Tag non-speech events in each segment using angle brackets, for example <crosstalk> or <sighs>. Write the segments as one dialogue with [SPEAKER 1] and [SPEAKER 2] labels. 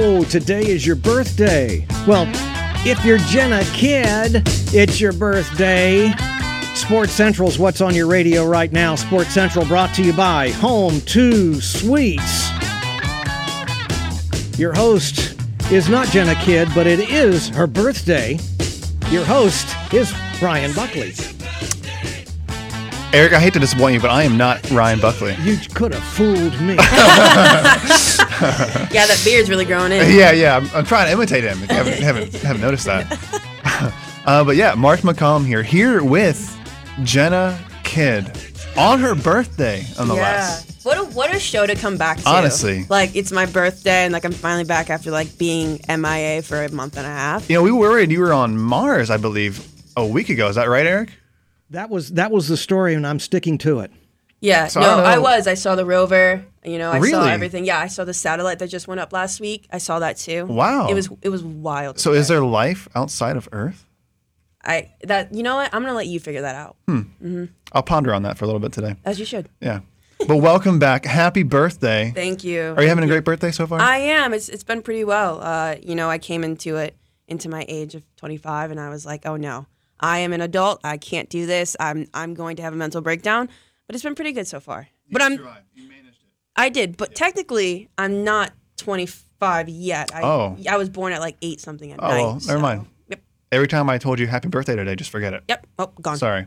[SPEAKER 1] Oh, today is your birthday. Well, if you're Jenna Kidd, it's your birthday. Sports Central's what's on your radio right now. Sports Central brought to you by Home 2 Suites. Your host is not Jenna Kidd, but it is her birthday. Your host is Brian Buckley.
[SPEAKER 2] Eric, I hate to disappoint you, but I am not Ryan Buckley.
[SPEAKER 1] You could have fooled me. <laughs> <laughs> <laughs>
[SPEAKER 3] Yeah, that beard's really growing in.
[SPEAKER 2] Yeah, yeah, I'm, I'm trying to imitate him. If you haven't, haven't, <laughs> haven't noticed that. <laughs> uh, but yeah, Mark McCollum here, here with Jenna Kidd on her birthday, nonetheless.
[SPEAKER 3] Yeah. What a what a show to come back to.
[SPEAKER 2] Honestly.
[SPEAKER 3] Like it's my birthday and like I'm finally back after like being MIA for a month and a half.
[SPEAKER 2] You know, we were worried you were on Mars, I believe, a week ago. Is that right, Eric?
[SPEAKER 1] that was that was the story, and I'm sticking to it.
[SPEAKER 3] Yeah,
[SPEAKER 2] So I
[SPEAKER 3] no,
[SPEAKER 2] don't
[SPEAKER 3] I, was. I saw the rover. You know, I saw everything. Yeah, I saw the satellite that just went up last week. I saw that too.
[SPEAKER 2] Wow.
[SPEAKER 3] It was it was wild.
[SPEAKER 2] So, is there life outside of Earth?
[SPEAKER 3] I that you know what? I'm gonna let you figure that out.
[SPEAKER 2] Hmm. I'll ponder on that for a little bit today.
[SPEAKER 3] As you should.
[SPEAKER 2] Yeah. But welcome back. Happy birthday.
[SPEAKER 3] Thank you.
[SPEAKER 2] Are you having a great birthday so far?
[SPEAKER 3] I am. It's it's been pretty well. Uh, you know, I came into it into my age of 25, and I was like, oh no, I am an adult. I can't do this. I'm I'm going to have a mental breakdown. But it's been pretty good so far. But I'm You managed it. I did, but technically, I'm not 25 yet. I,
[SPEAKER 2] Oh.
[SPEAKER 3] I was born at like eight something at
[SPEAKER 2] Oh,
[SPEAKER 3] night.
[SPEAKER 2] well, never
[SPEAKER 3] so-
[SPEAKER 2] mind.
[SPEAKER 3] Yep.
[SPEAKER 2] Every time I told you happy birthday today, just forget it.
[SPEAKER 3] Yep. Oh, gone.
[SPEAKER 2] Sorry.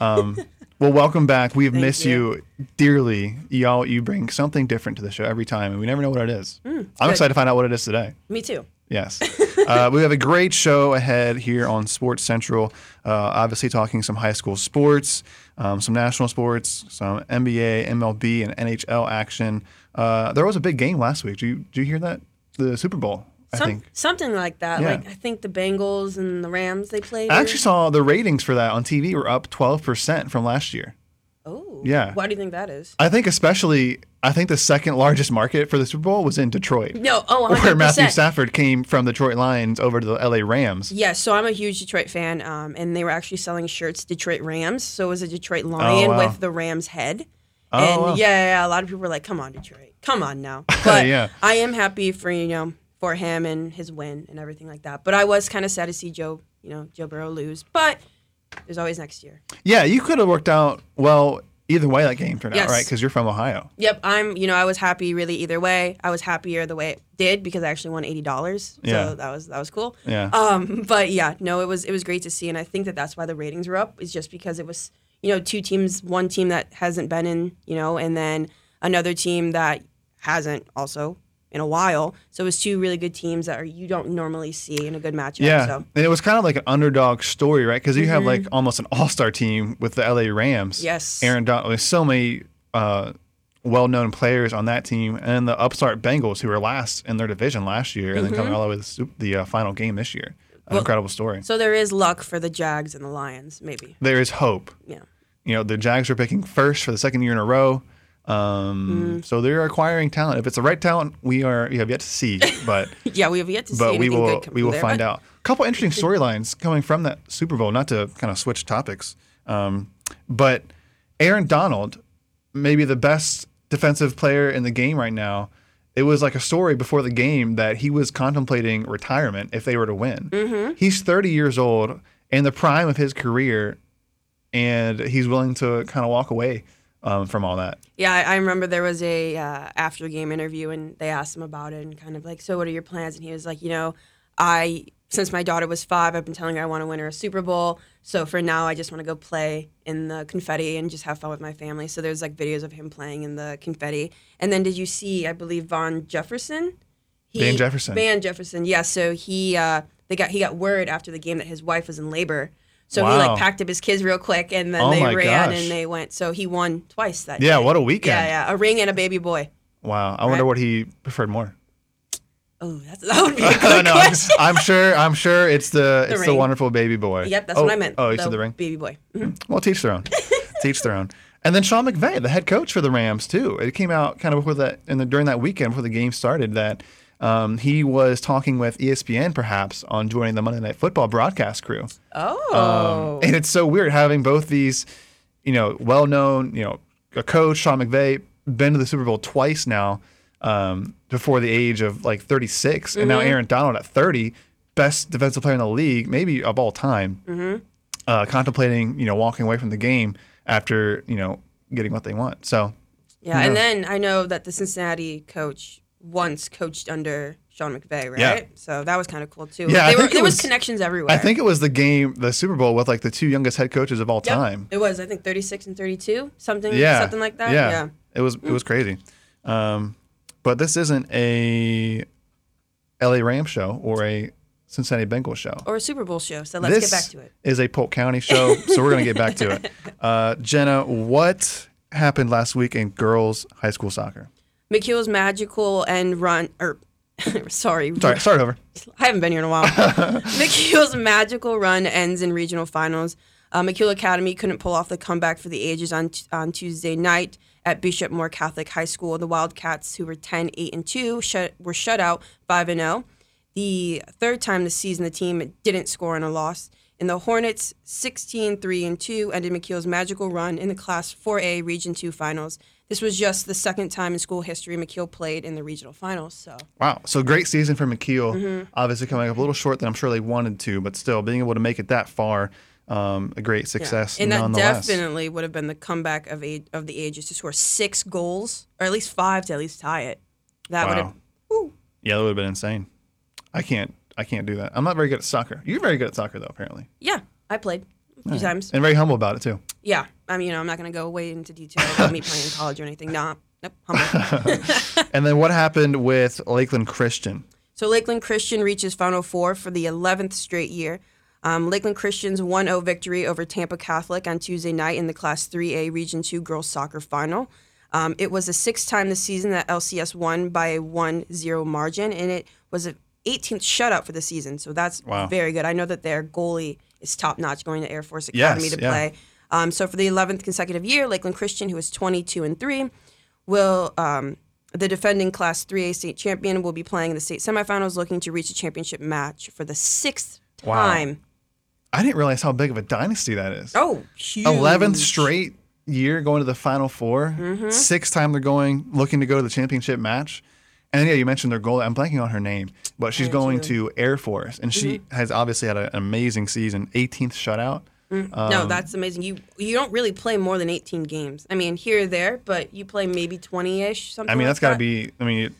[SPEAKER 2] Um, well, welcome back. We've
[SPEAKER 3] Thank
[SPEAKER 2] missed you. dearly. Y'all, you bring something different to the show every time, and we never know what it is. I'm
[SPEAKER 3] Mm, good.
[SPEAKER 2] excited to find out what it is today.
[SPEAKER 3] Me too.
[SPEAKER 2] Yes. <laughs> uh, we have a great show ahead here on Sports Central. Uh, obviously, talking some high school sports, um, some national sports, some NBA, MLB, and NHL action. Uh, there was a big game last week. Did you, did you hear that? The Super Bowl, I
[SPEAKER 3] Some,
[SPEAKER 2] think.
[SPEAKER 3] something like that.
[SPEAKER 2] Yeah.
[SPEAKER 3] Like I think the Bengals and the Rams they played.
[SPEAKER 2] I actually saw the ratings for that on TV were up 12% from last year.
[SPEAKER 3] Oh.
[SPEAKER 2] Yeah.
[SPEAKER 3] Why do you think that is?
[SPEAKER 2] I think especially, I think the second largest market for the Super Bowl was in Detroit,
[SPEAKER 3] No. Oh, 100%. <laughs>
[SPEAKER 2] where Matthew Stafford came from Detroit Lions over to the LA Rams.
[SPEAKER 3] Yes, so I'm a huge Detroit fan, um, and they were actually selling shirts Detroit Rams. So it was a Detroit lion
[SPEAKER 2] Oh, wow.
[SPEAKER 3] with the Ram's head.
[SPEAKER 2] Oh,
[SPEAKER 3] and
[SPEAKER 2] wow.
[SPEAKER 3] yeah, yeah, yeah, a lot of people were like, "Come on, Detroit, come on now." <laughs> But
[SPEAKER 2] Yeah.
[SPEAKER 3] I am happy for you know for him and his win and everything like that. But I was kind of sad to see Joe, you know, Joe Burrow lose. But there's always next year.
[SPEAKER 2] Yeah, you could have worked out well either way that game turned out, right? Because you're from Ohio.
[SPEAKER 3] Yep, I'm. You know, I was happy really either way. I was happier the way it did because I actually won eighty dollars.
[SPEAKER 2] Yeah.
[SPEAKER 3] So that was that was cool.
[SPEAKER 2] Yeah.
[SPEAKER 3] Um, but yeah, no, it was it was great to see, and I think that that's why the ratings were up. Is just because it was you know two teams, one team that hasn't been in, you know, and then another team that hasn't also in a while. So it was two really good teams that are you don't normally see in a good matchup.
[SPEAKER 2] Yeah,
[SPEAKER 3] So
[SPEAKER 2] and it was kind of like an underdog story, right? Because you have like almost an all-star team with the LA Rams.
[SPEAKER 3] Mm-hmm. Yes.
[SPEAKER 2] Aaron Donald. There's so many uh, well-known players on that team, and the upstart Bengals, who were last in their division last year, and then
[SPEAKER 3] Mm-hmm.
[SPEAKER 2] coming all the way to the, Sup- the uh, final game this year. An incredible story.
[SPEAKER 3] so there is luck for the Jags and the Lions, maybe.
[SPEAKER 2] There is hope.
[SPEAKER 3] Yeah.
[SPEAKER 2] You know, the Jags are picking first for the second year in a row. Um,
[SPEAKER 3] Mm.
[SPEAKER 2] So they're acquiring talent. If it's the right talent, we are we have yet to see, but <laughs>
[SPEAKER 3] Yeah, we have yet to see
[SPEAKER 2] but we will we will
[SPEAKER 3] there,
[SPEAKER 2] find
[SPEAKER 3] but-
[SPEAKER 2] out. A couple interesting storylines coming from that Super Bowl. Not to kind of switch topics, um, but Aaron Donald, maybe the best defensive player in the game right now. It was like a story before the game that he was contemplating retirement if they were to win.
[SPEAKER 3] Mm-hmm.
[SPEAKER 2] He's 30 years old in the prime of his career, and he's willing to kind of walk away um, from all that.
[SPEAKER 3] Yeah, I, I remember there was a uh, after game interview and they asked him about it and kind of like, so what are your plans? And he was like, you know, I since my daughter was five, I've been telling her I want to win her a Super Bowl. So for now, I just want to go play in the confetti and just have fun with my family. So there's like videos of him playing in the confetti. And then did you see? I believe Von Jefferson. He,
[SPEAKER 2] Van Jefferson.
[SPEAKER 3] Van Jefferson. Yeah. So he uh, they got he got word after the game that his wife was in labor. So he like packed up his kids real quick and then
[SPEAKER 2] Oh
[SPEAKER 3] they ran
[SPEAKER 2] gosh.
[SPEAKER 3] and they went. So he won twice that
[SPEAKER 2] Yeah,
[SPEAKER 3] day.
[SPEAKER 2] what a weekend.
[SPEAKER 3] Yeah, yeah, a ring and a baby boy.
[SPEAKER 2] Wow, I wonder what he preferred more.
[SPEAKER 3] Oh, that's, <laughs> that would be a <laughs> good
[SPEAKER 2] no, I'm,
[SPEAKER 3] question.
[SPEAKER 2] I'm sure. I'm sure it's the, it's the wonderful baby boy.
[SPEAKER 3] Yep, that's
[SPEAKER 2] oh,
[SPEAKER 3] what I meant.
[SPEAKER 2] Oh, you said the ring.
[SPEAKER 3] Baby boy. Mhm.
[SPEAKER 2] Well, teach their own. teach their own. And then Sean McVay, the head coach for the Rams, too. It came out kind of before that, and during that weekend before the game started, that um, he was talking with ESPN, perhaps, on joining the Monday Night Football broadcast crew.
[SPEAKER 3] Oh.
[SPEAKER 2] Um, and it's so weird having both these, you know, well-known, you know, a coach Sean McVay been to the Super Bowl twice now. um, before the age of like 36, and
[SPEAKER 3] Mm-hmm.
[SPEAKER 2] now Aaron Donald at 30, best defensive player in the league, maybe of all time,
[SPEAKER 3] Mm-hmm.
[SPEAKER 2] uh, contemplating you know walking away from the game after you know getting what they want. So
[SPEAKER 3] Yeah, and then I know that the Cincinnati coach once coached under Sean McVay, right?
[SPEAKER 2] Yeah.
[SPEAKER 3] So that was kind of cool too.
[SPEAKER 2] Yeah,
[SPEAKER 3] were, there was,
[SPEAKER 2] was-
[SPEAKER 3] connections everywhere.
[SPEAKER 2] I think it was the game, the Super Bowl with like the two youngest head coaches of all
[SPEAKER 3] Yep.
[SPEAKER 2] time.
[SPEAKER 3] It was, I think, 36 and 32, something,
[SPEAKER 2] yeah,
[SPEAKER 3] something like that.
[SPEAKER 2] Yeah,
[SPEAKER 3] Yeah.
[SPEAKER 2] it was it was crazy. Um, but this isn't a LA Rams show or a Cincinnati Bengals show.
[SPEAKER 3] Or a Super Bowl show. So let's
[SPEAKER 2] this
[SPEAKER 3] get back to it.
[SPEAKER 2] is a Polk County show, so we're gonna get back to it. <laughs> Uh, Jenna, what happened last week in girls high school soccer?
[SPEAKER 3] McKeel's magical end run, or <laughs> sorry,
[SPEAKER 2] Sorry, start over.
[SPEAKER 3] I haven't been here in a while. McKeel's magical run ends in regional finals. Uh, McKeel Academy couldn't pull off the comeback for the ages on on Tuesday night at Bishop Moore Catholic High School. The Wildcats, who were 10, 8, and 2, shut, were shut out 5 and 0. The third time this season the team didn't score in a loss. And the Hornets, 16, 3, and 2, ended McKeel's magical run in the Class 4A Region 2 finals. This was just the second time in school history McKeel played in the regional finals. So
[SPEAKER 2] Wow, so great season for McKeel.
[SPEAKER 3] Mm-hmm.
[SPEAKER 2] Obviously coming up a little short than I'm sure they wanted to, but still being able to make it that far, um, a great
[SPEAKER 3] Yeah.
[SPEAKER 2] success
[SPEAKER 3] And that definitely would have been the comeback of age, of the ages to score six goals or at least five to at least tie it. That would have.
[SPEAKER 2] Wow. Yeah, that would have been insane. I can't. I can't do that. I'm not very good at soccer. You're very good at soccer, though, apparently,
[SPEAKER 3] Yeah, I played a few times.
[SPEAKER 2] and very humble about it too.
[SPEAKER 3] Yeah, I mean, you know, I'm not going to go way into detail about me playing in college or anything. Nah, nope, humble. <laughs>
[SPEAKER 2] and then what happened with Lakeland Christian?
[SPEAKER 3] So Lakeland Christian reaches Final Four for the 11th straight year. Um, Lakeland Christian's 1-0 victory over Tampa Catholic on Tuesday night in the Class 3A Region 2 girls soccer final. Um, it was the sixth time this season that LCS won by a 1-0 margin, and it was a 18th shutout for the season. So that's
[SPEAKER 2] Wow.
[SPEAKER 3] very good. I know that their goalie is top notch going to Air Force Academy
[SPEAKER 2] Yes,
[SPEAKER 3] to
[SPEAKER 2] yeah.
[SPEAKER 3] play. Um, so for the 11th consecutive year, Lakeland Christian, who is 22 and three, will um, the defending Class 3A state champion will be playing in the state semifinals, looking to reach a championship match for the sixth
[SPEAKER 2] Wow.
[SPEAKER 3] time.
[SPEAKER 2] I didn't realize how big of a dynasty that is.
[SPEAKER 3] Oh, huge.
[SPEAKER 2] 11th straight year going to the Final 4
[SPEAKER 3] Mm-hmm.
[SPEAKER 2] Sixth time they're going looking to go to the championship match. And yeah, you mentioned their goal. I'm blanking on her name, but she's going to Air Force, and she
[SPEAKER 3] Mm-hmm.
[SPEAKER 2] has obviously had an amazing season. 18th shutout.
[SPEAKER 3] no, that's amazing. You you don't really play more than 18 games. I mean, here or there, but you play maybe 20-ish, something
[SPEAKER 2] I mean,
[SPEAKER 3] like
[SPEAKER 2] that's got to
[SPEAKER 3] that.
[SPEAKER 2] be. I mean,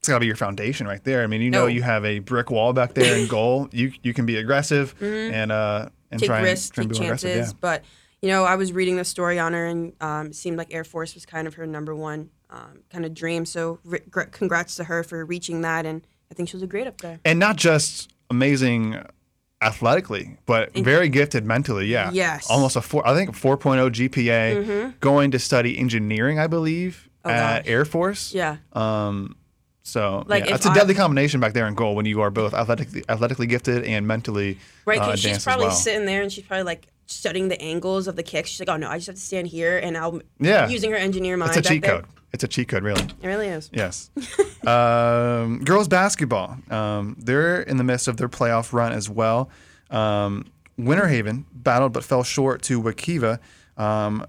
[SPEAKER 2] it's got to be your foundation right there. I mean, you know,
[SPEAKER 3] No.
[SPEAKER 2] you have a brick wall back there in <laughs> goal. You you can be aggressive and uh and
[SPEAKER 3] Mm-hmm. take
[SPEAKER 2] try
[SPEAKER 3] risks,
[SPEAKER 2] and, try
[SPEAKER 3] take
[SPEAKER 2] be
[SPEAKER 3] chances.
[SPEAKER 2] aggressive.
[SPEAKER 3] But you know, I was reading the story on her, and um, it seemed like Air Force was kind of her number one um, kind of dream. So, re- congrats to her for reaching that, and I think she'll do great up there.
[SPEAKER 2] And not just amazing athletically, but very gifted mentally. Yeah.
[SPEAKER 3] Yes.
[SPEAKER 2] Almost a four. I think 4.0 GPA. Going to study engineering, I believe,
[SPEAKER 3] Oh,
[SPEAKER 2] at
[SPEAKER 3] gosh.
[SPEAKER 2] Air Force.
[SPEAKER 3] Yeah.
[SPEAKER 2] Um. So
[SPEAKER 3] Like,
[SPEAKER 2] yeah, it's a
[SPEAKER 3] I-
[SPEAKER 2] deadly combination back there in goal when you are both athletically athletically gifted and mentally
[SPEAKER 3] Right,
[SPEAKER 2] uh,
[SPEAKER 3] because she's probably
[SPEAKER 2] well.
[SPEAKER 3] sitting there and she's probably like studying the angles of the kicks. She's like, "Oh no, I just have to stand here," and I'll
[SPEAKER 2] Yeah.
[SPEAKER 3] using her engineer mind.
[SPEAKER 2] It's a cheat
[SPEAKER 3] there.
[SPEAKER 2] code. It's a cheat code, really.
[SPEAKER 3] It really is.
[SPEAKER 2] Yes. <laughs> um, girls basketball. Um, they're in the midst of their playoff run as well. Um, Winter Haven battled but fell short to Wekiva. Um,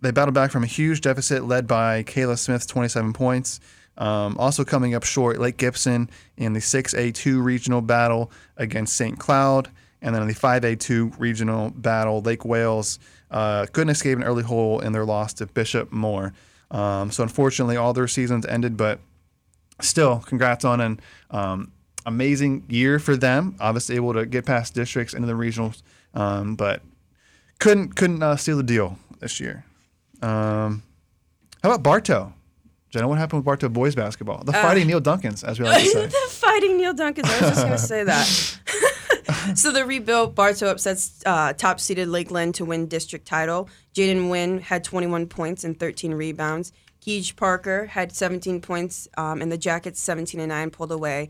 [SPEAKER 2] they battled back from a huge deficit led by Kayla Smith's 27 points. Um, also coming up short, Lake Gibson in the 6A2 regional battle against St. Cloud. And then in the 5A2 regional battle, Lake Wales uh, couldn't escape an early hole in their loss to Bishop Moore. Um, so unfortunately, all their seasons ended, but still, congrats on an um, amazing year for them. Obviously, able to get past districts into the regionals, um, but couldn't couldn't uh, seal the deal this year. Um, how about Bartow? Jenna, what happened with Bartow boys basketball? The fighting Neil Duncans, as we like to <laughs> say.
[SPEAKER 3] the fighting Neil Duncans. I was just going to say that. <laughs> so the rebuilt Bartow upsets uh, top-seeded Lakeland to win district title. Jaden Wynn had 21 points and 13 rebounds. Keej Parker had 17 points, um, and the Jackets 17 and 9 pulled away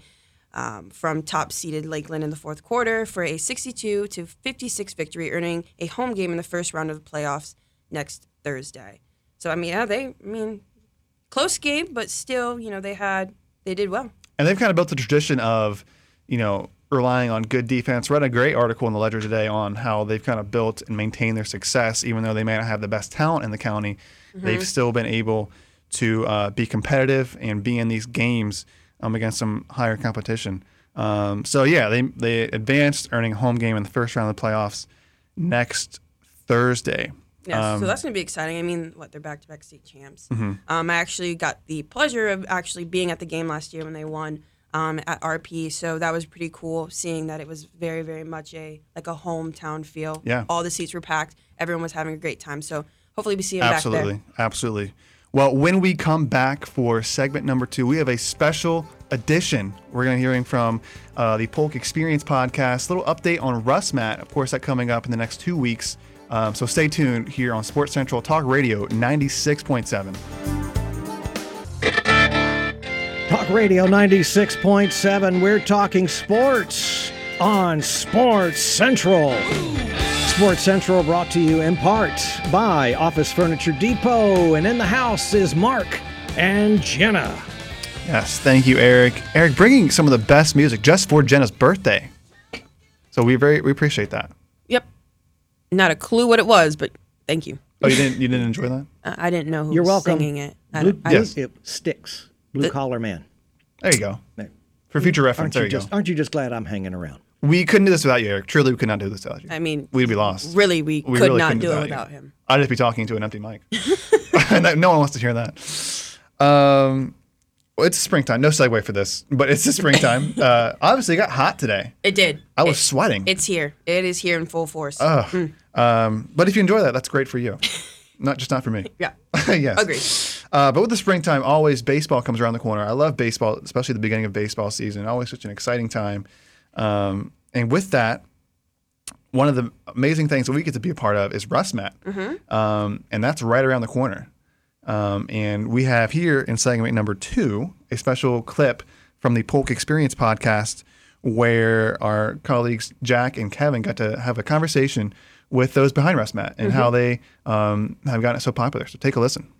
[SPEAKER 3] um, from top-seeded Lakeland in the fourth quarter for a 62 to 56 victory, earning a home game in the first round of the playoffs next Thursday. So I mean, yeah, they I mean close game, but still, you know, they had they did well.
[SPEAKER 2] And they've kind of built the tradition of, you know, relying on good defense. Read a great article in the Ledger today on how they've kind of built and maintained their success, even though they may not have the best talent in the county. They've still been able to uh, be competitive and be in these games um, against some higher competition. Um, so yeah, they they advanced, earning a home game in the first round of the playoffs next Thursday.
[SPEAKER 3] Yeah,
[SPEAKER 2] Um,
[SPEAKER 3] so that's gonna be exciting. I mean, what they're back-to-back state champs.
[SPEAKER 2] Mm-hmm.
[SPEAKER 3] Um, I actually got the pleasure of actually being at the game last year when they won um, at RP. So that was pretty cool, seeing that it was very, very much a like a hometown feel.
[SPEAKER 2] Yeah.
[SPEAKER 3] all the seats were packed. Everyone was having a great time. So hopefully we see back
[SPEAKER 2] Absolutely,
[SPEAKER 3] there.
[SPEAKER 2] absolutely. Well, when we come back for segment number two, we have a special edition. We're going to be hearing from uh, the Polk Experience podcast. A little update on RussMatt. Of course, that coming up in the next two weeks. Um, so stay tuned here on Sports Central Talk Radio 96.7.
[SPEAKER 1] Talk Radio 96.7. We're talking sports on Sports Central. Sports Central brought to you in part by Office Furniture Depot. And in the house is Mark and Jenna.
[SPEAKER 2] Yes, thank you, Eric. Eric, bringing some of the best music just for Jenna's birthday. So we very we appreciate that.
[SPEAKER 3] Yep. Not a clue what it was, but thank you.
[SPEAKER 2] Oh, you didn't you didn't enjoy that? <laughs>
[SPEAKER 3] I didn't know who
[SPEAKER 1] You're
[SPEAKER 3] was
[SPEAKER 1] welcome.
[SPEAKER 3] singing it. I
[SPEAKER 1] Blue,
[SPEAKER 3] don't, I,
[SPEAKER 2] Yes.
[SPEAKER 1] It sticks. Blue collar man.
[SPEAKER 2] There you go.
[SPEAKER 1] There.
[SPEAKER 2] For future
[SPEAKER 1] Aren't
[SPEAKER 2] reference,
[SPEAKER 1] you
[SPEAKER 2] there you
[SPEAKER 1] just
[SPEAKER 2] go.
[SPEAKER 1] aren't you just glad I'm hanging around?
[SPEAKER 2] We couldn't do this without you, Eric. Truly, we could not do this without you.
[SPEAKER 3] I mean,
[SPEAKER 2] We'd be lost.
[SPEAKER 3] really, we,
[SPEAKER 2] We
[SPEAKER 3] could
[SPEAKER 2] really
[SPEAKER 3] not
[SPEAKER 2] couldn't
[SPEAKER 3] do it
[SPEAKER 2] you.
[SPEAKER 3] without him.
[SPEAKER 2] I'd just be talking to an empty mic. <laughs> <laughs> and no one wants to hear that. Um, well, it's springtime. No segue for this, but it's the springtime. <laughs> uh, obviously, it got hot today.
[SPEAKER 3] It did.
[SPEAKER 2] I was
[SPEAKER 3] It-
[SPEAKER 2] sweating.
[SPEAKER 3] It's here. It is here in full force.
[SPEAKER 2] Ugh. Um, but if you enjoy that, that's great for you. Not just not for me.
[SPEAKER 3] yeah.
[SPEAKER 2] yes.
[SPEAKER 3] Agreed.
[SPEAKER 2] Uh, but with the springtime, always baseball comes around the corner. I love baseball, especially the beginning of baseball season. Always such an exciting time. Um, and with that, one of the amazing things that we get to be a part of is RussMatt, um, and that's right around the corner. Um, and we have here in segment number two a special clip from the Polk Experience podcast where our colleagues Jack and Kevin got to have a conversation with those behind RussMatt and how they um, have gotten it so popular. So take a listen.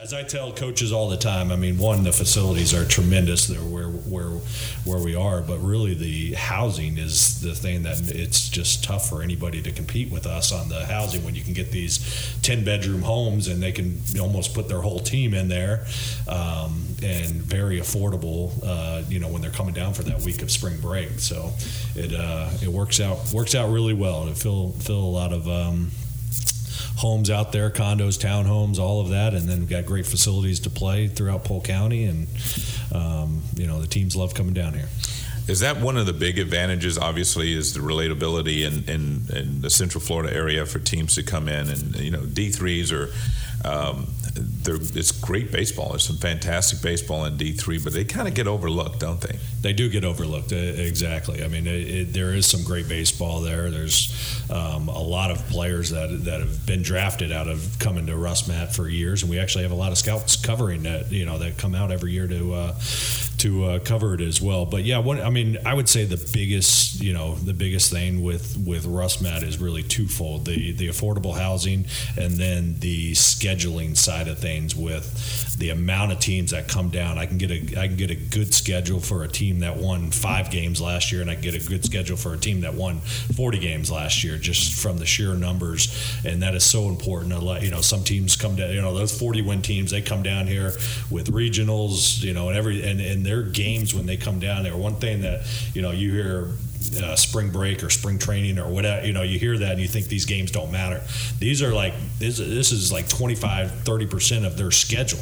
[SPEAKER 4] As I tell coaches all the time, I mean, one, the facilities are tremendous. They're where where where we are, but really the housing is the thing that it's just tough for anybody to compete with us on the housing when you can get these ten bedroom homes and they can almost put their whole team in there, um, and very affordable. Uh, you know, when they're coming down for that week of spring break, so it uh, it works out works out really well. To fill fill a lot of. Um, homes out there, condos, townhomes, all of that, and then we've got great facilities to play throughout Polk County, and um, you know the teams love coming down here.
[SPEAKER 5] Is that one of the big advantages? Obviously, is the relatability in, in, in the Central Florida area for teams to come in, and you know D threes are. Um, it's great baseball. There's some fantastic baseball in D three, but they kind of get overlooked, don't they?
[SPEAKER 4] They do get overlooked, exactly. I mean, it, it, there is some great baseball there. There's um, a lot of players that that have been drafted out of coming to RussMatt for years, and we actually have a lot of scouts covering that. You know, that come out every year to. Uh, to uh, cover it as well. But yeah, what I mean, I would say the biggest, you know, the biggest thing with with RussMatt is really twofold: the the affordable housing, and then the scheduling side of things. With the amount of teams that come down, I can get a I can get a good schedule for a team that won five games last year, and I can get a good schedule for a team that won forty games last year, just from the sheer numbers. And that is so important. You know, some teams come down, you know, those forty win teams, they come down here with regionals, you know, and every and and their games when they come down there. One thing that you know you hear uh, spring break or spring training or whatever you know you hear that and you think these games don't matter. These are like this, this is like 25 30% of their schedule.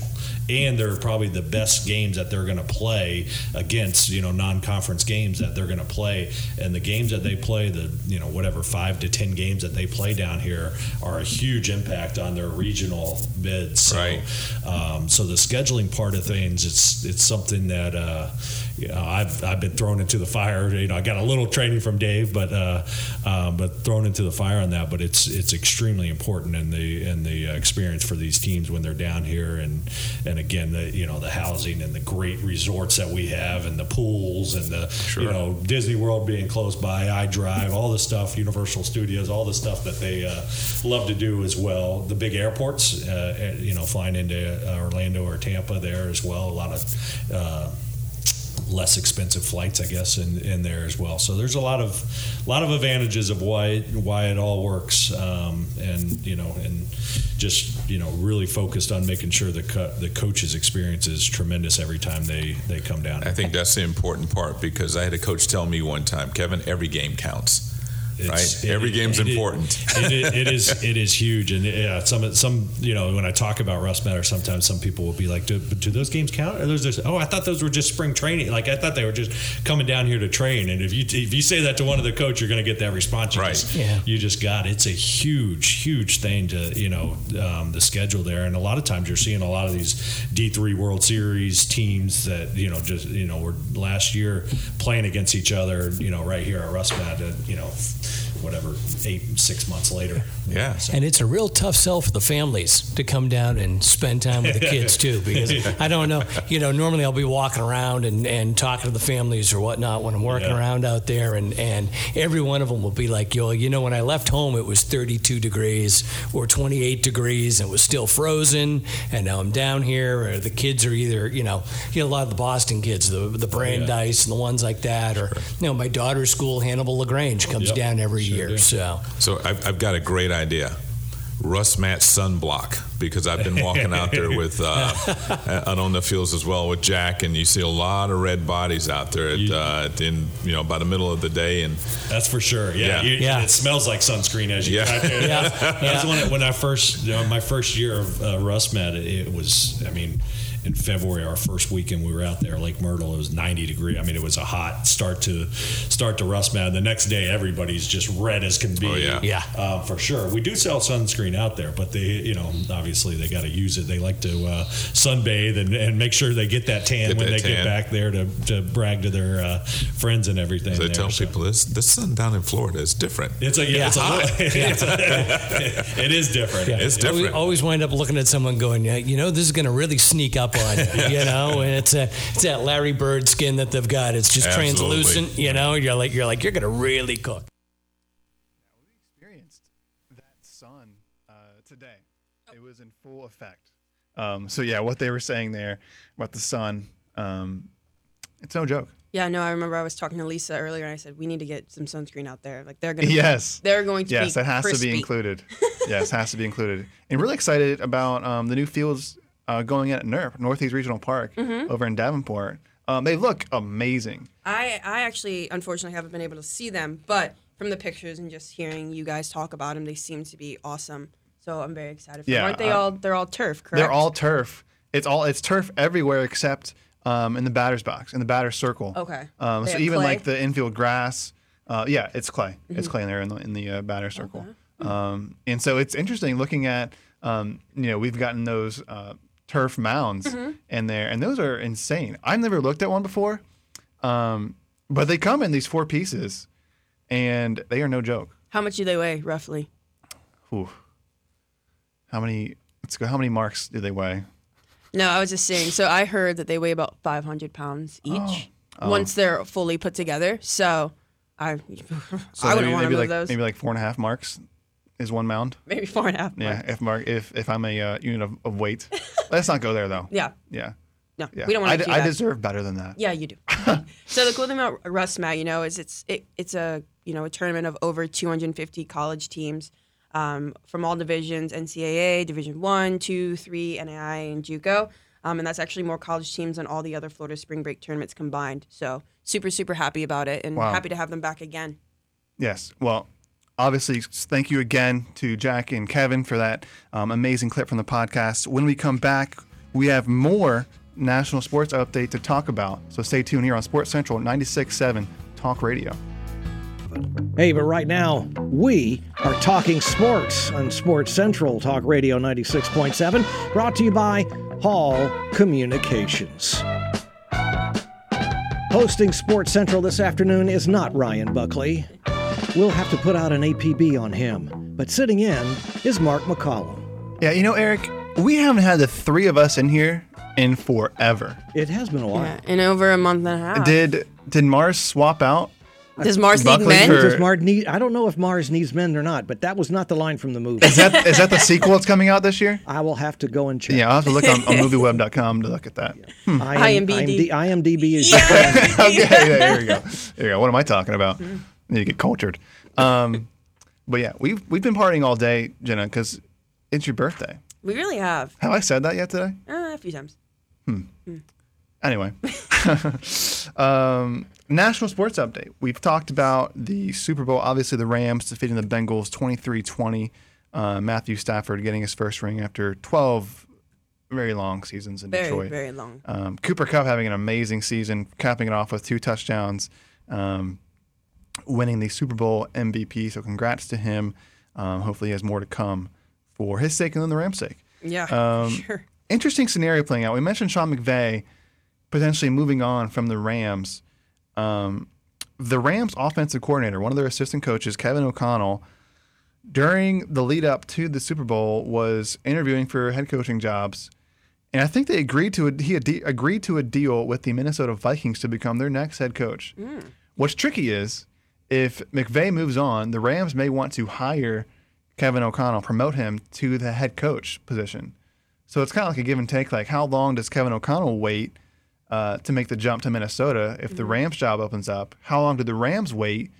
[SPEAKER 4] And they're probably the best games that they're going to play against you know non-conference games that they're going to play. And the games that they play the you know whatever five to ten games that they play down here are a huge impact on their regional bids. So,
[SPEAKER 5] Right.
[SPEAKER 4] um, so the scheduling part of things it's it's something that uh, you know, I've, I've been thrown into the fire. You know, I got a little training from Dave, but uh, uh, but thrown into the fire on that. But it's it's extremely important in the in the uh, experience for these teams when they're down here, and and again, the you know the housing and the great resorts that we have, and the pools, and the you know Disney World being close by, I Drive, all the stuff, Universal Studios, all the stuff that they uh, love to do as well. The big airports, uh, you know, flying into Orlando or Tampa there as well. A lot of uh, less expensive flights, I guess, in, in there as well. So there's a lot of lot of advantages of why why it all works, um, and you know, and just you know really focused on making sure the co- the coach's experience is tremendous every time they they come down.
[SPEAKER 5] I think that's the important part because I had a coach tell me one time, Kevin, every game counts.
[SPEAKER 4] It's-
[SPEAKER 5] right? Every game's
[SPEAKER 4] it-
[SPEAKER 5] important.
[SPEAKER 4] It, it, it is <laughs> it is huge, and yeah, some some you know when I talk about Rust Matter, sometimes some people will be like, "Do, do those games count?" Or there's this, "Oh, I thought those were just spring training. Like I thought they were just coming down here to train." And if you if you say that to one of the coach, you're going to get that response. You
[SPEAKER 5] Right.
[SPEAKER 4] Just,
[SPEAKER 6] Yeah.
[SPEAKER 4] You just got it's a huge huge thing to you know um, the schedule there, and a lot of times you're seeing a lot of these D three World Series teams that you know just you know were last year playing against each other. You know right here at Rust Matter, you know whatever eight six months later.
[SPEAKER 5] Yeah.
[SPEAKER 6] And it's a real tough sell for the families to come down and spend time with the kids <laughs> too, because I don't know, you know, normally I'll be walking around and, and talking to the families or whatnot when I'm working
[SPEAKER 4] Yeah.
[SPEAKER 6] around out there, and, and every one of them will be like, yo, you know, when I left home, it was 32 degrees or 28 degrees, and it was still frozen, and now I'm down here, or the kids are either, you know, you know, a lot of the Boston kids, the the oh, Brandeis and the ones like that, or you know, my daughter's school, Hannibal-LaGrange, comes
[SPEAKER 4] Yep,
[SPEAKER 6] down every
[SPEAKER 4] sure
[SPEAKER 6] year,
[SPEAKER 4] do.
[SPEAKER 6] so.
[SPEAKER 5] So I've, I've got a great idea. RussMatt sunblock because I've been walking out there <laughs> with uh, out on the fields as well with Jack, and you see a lot of red bodies out there at, uh, in you know by the middle of the day, and
[SPEAKER 4] That's for sure. Yeah,
[SPEAKER 5] Yeah.
[SPEAKER 4] You,
[SPEAKER 6] Yeah.
[SPEAKER 4] It smells like sunscreen as you
[SPEAKER 5] Yeah.
[SPEAKER 4] get out there. <laughs>
[SPEAKER 6] Yeah.
[SPEAKER 4] That's, that's
[SPEAKER 6] Yeah.
[SPEAKER 4] when, when I first, you know, my first year of uh, RussMatt, it, it was, I mean, in February, our first weekend we were out there, Lake Myrtle, it was 90 degree. I mean, it was a hot start to start to Rust man. The next day, everybody's just red as can be.
[SPEAKER 5] Oh, yeah.
[SPEAKER 6] Yeah.
[SPEAKER 4] Uh, for sure. We do sell sunscreen out there, but they, you know, obviously they got to use it. They like to uh, sunbathe and, and make sure they get that tan
[SPEAKER 5] Get
[SPEAKER 4] when
[SPEAKER 5] that
[SPEAKER 4] they get back there to, to brag to their uh, friends and everything.
[SPEAKER 5] They
[SPEAKER 4] there,
[SPEAKER 5] tell
[SPEAKER 4] so.
[SPEAKER 5] people this the sun down in Florida is different.
[SPEAKER 4] It's a yeah,
[SPEAKER 6] Yeah.
[SPEAKER 4] it's a little, it's a, it is different.
[SPEAKER 5] It's
[SPEAKER 6] Always-
[SPEAKER 5] different.
[SPEAKER 6] Always wind up looking at someone going, yeah, you know, this is going to really sneak up on you, you know, and it's a, it's that Larry Bird skin that they've got. It's just
[SPEAKER 5] Absolutely.
[SPEAKER 6] translucent, you know. You're like, you're like, you're going to really cook.
[SPEAKER 2] We experienced that sun uh, today. It was in full effect. Um, so yeah, what they were saying there about the sun, um, it's no joke.
[SPEAKER 3] Yeah, no, I remember I was talking to Lisa earlier, and I said we need to get some sunscreen out there. Like they're gonna,
[SPEAKER 2] Yes.
[SPEAKER 3] they're going to
[SPEAKER 2] Yes,
[SPEAKER 3] be
[SPEAKER 2] that has to be included. <laughs> yes, has to be included. And really excited about um, the new fields uh, going in at NERP, Northeast Regional Park,
[SPEAKER 3] Mm-hmm.
[SPEAKER 2] over in Davenport. Um, they look amazing.
[SPEAKER 3] I, I actually, unfortunately, haven't been able to see them, but from the pictures and just hearing you guys talk about them, they seem to be awesome. So I'm very excited. For
[SPEAKER 2] Yeah,
[SPEAKER 3] them. aren't they
[SPEAKER 2] I-
[SPEAKER 3] all? They're all turf, correct?
[SPEAKER 2] They're all turf. It's all it's turf everywhere except um, in the batter's box, in the batter's circle.
[SPEAKER 3] Okay.
[SPEAKER 2] Um, so even
[SPEAKER 3] clay?
[SPEAKER 2] like the infield grass, uh, yeah, it's clay.
[SPEAKER 3] Mm-hmm.
[SPEAKER 2] It's clay in there in the in the uh, batter circle. Um, and so it's interesting looking at um, you know we've gotten those uh, turf mounds
[SPEAKER 3] Mm-hmm.
[SPEAKER 2] in there, and those are insane. I've never looked at one before, um, but they come in these four pieces, and they are no joke.
[SPEAKER 3] How much do they weigh roughly?
[SPEAKER 2] Ooh. How many? Let's go. How many marks do they weigh?
[SPEAKER 3] No, I was just saying. So I heard that they weigh about 500 pounds each once they're fully put together. So I, <laughs>
[SPEAKER 2] So
[SPEAKER 3] I wouldn't want to move
[SPEAKER 2] like
[SPEAKER 3] those.
[SPEAKER 2] maybe like four and a half marks is one mound.
[SPEAKER 3] Maybe four and a half.
[SPEAKER 2] Yeah, if mark if if I'm a uh, unit of, of weight, let's not go there though.
[SPEAKER 3] Yeah.
[SPEAKER 2] Yeah,
[SPEAKER 3] No,
[SPEAKER 2] yeah.
[SPEAKER 3] we don't want
[SPEAKER 2] I,
[SPEAKER 3] to do
[SPEAKER 2] I
[SPEAKER 3] that.
[SPEAKER 2] deserve better than that.
[SPEAKER 3] Yeah, you do. <laughs> so the cool thing about RussMatt, you know, is it's it, it's a you know a tournament of over 250 college teams um, from all divisions: NCAA, Division One, Two, Three, NAI, and JUCO. Um, and that's actually more college teams than all the other Florida Spring Break tournaments combined. So super super happy about it, and
[SPEAKER 2] Wow.
[SPEAKER 3] happy to have them back again.
[SPEAKER 2] Yes. Well, obviously, thank you again to Jack and Kevin for that um, amazing clip from the podcast. When we come back, we have more national sports update to talk about. So stay tuned here on Sports Central 96.7 Talk Radio.
[SPEAKER 1] Hey, but right now, we are talking sports on Sports Central Talk Radio 96.7, brought to you by Hall Communications. Hosting Sports Central this afternoon is not Ryan Buckley. We'll have to put out an APB on him. But sitting in is Mark McCollum.
[SPEAKER 2] Yeah, you know, Eric, we haven't had the three of us in here in forever.
[SPEAKER 1] It has been a while.
[SPEAKER 3] Yeah, in over a month and a half.
[SPEAKER 2] Did did Mars swap out?
[SPEAKER 3] Does Mars need men?
[SPEAKER 2] for-
[SPEAKER 1] Does Mars need, I don't know if Mars needs men or not, but that was not the line from the movie.
[SPEAKER 2] Is that is that the sequel that's coming out this year? <laughs>
[SPEAKER 1] I will have to go and check.
[SPEAKER 2] Yeah, I'll have to look on, on movieweb.com to look at that.
[SPEAKER 1] IM,
[SPEAKER 3] IMDb.
[SPEAKER 1] IMDb is your <laughs> friend.
[SPEAKER 2] okay, yeah, there you go. There you go. What am I talking about? Mm. Need to get cultured. Um, <laughs> but yeah, we've we've been partying all day, Jenna, because it's your birthday.
[SPEAKER 3] We really have
[SPEAKER 2] Have I said that yet today?
[SPEAKER 3] uh, a few times. Hmm.
[SPEAKER 2] Anyway, <laughs> <laughs> um, national sports update. We've talked about the Super Bowl. Obviously, the Rams defeating the Bengals 23 20. Uh, Matthew Stafford getting his first ring after 12 very long seasons in
[SPEAKER 3] Very,
[SPEAKER 2] Detroit.
[SPEAKER 3] very long.
[SPEAKER 2] Um, Cooper Kupp having an amazing season, capping it off with two touchdowns, um, winning the Super Bowl MVP. So, congrats to him. Um, hopefully, he has more to come for his sake and then the Rams' sake.
[SPEAKER 3] Yeah,
[SPEAKER 2] Um,
[SPEAKER 3] sure.
[SPEAKER 2] interesting scenario playing out. We mentioned Sean McVay potentially moving on from the Rams. Um, the Rams offensive coordinator, one of their assistant coaches, Kevin O'Connell, during the lead up to the Super Bowl, was interviewing for head coaching jobs, and I think they agreed to a, he ad- agreed to a deal with the Minnesota Vikings to become their next head coach. What's tricky is if McVay moves on, the Rams may want to hire Kevin O'Connell, promote him to the head coach position. So it's kind of like a give and take. Like, how long does Kevin O'Connell wait uh, to make the jump to Minnesota if the Rams job opens up? How long do the Rams wait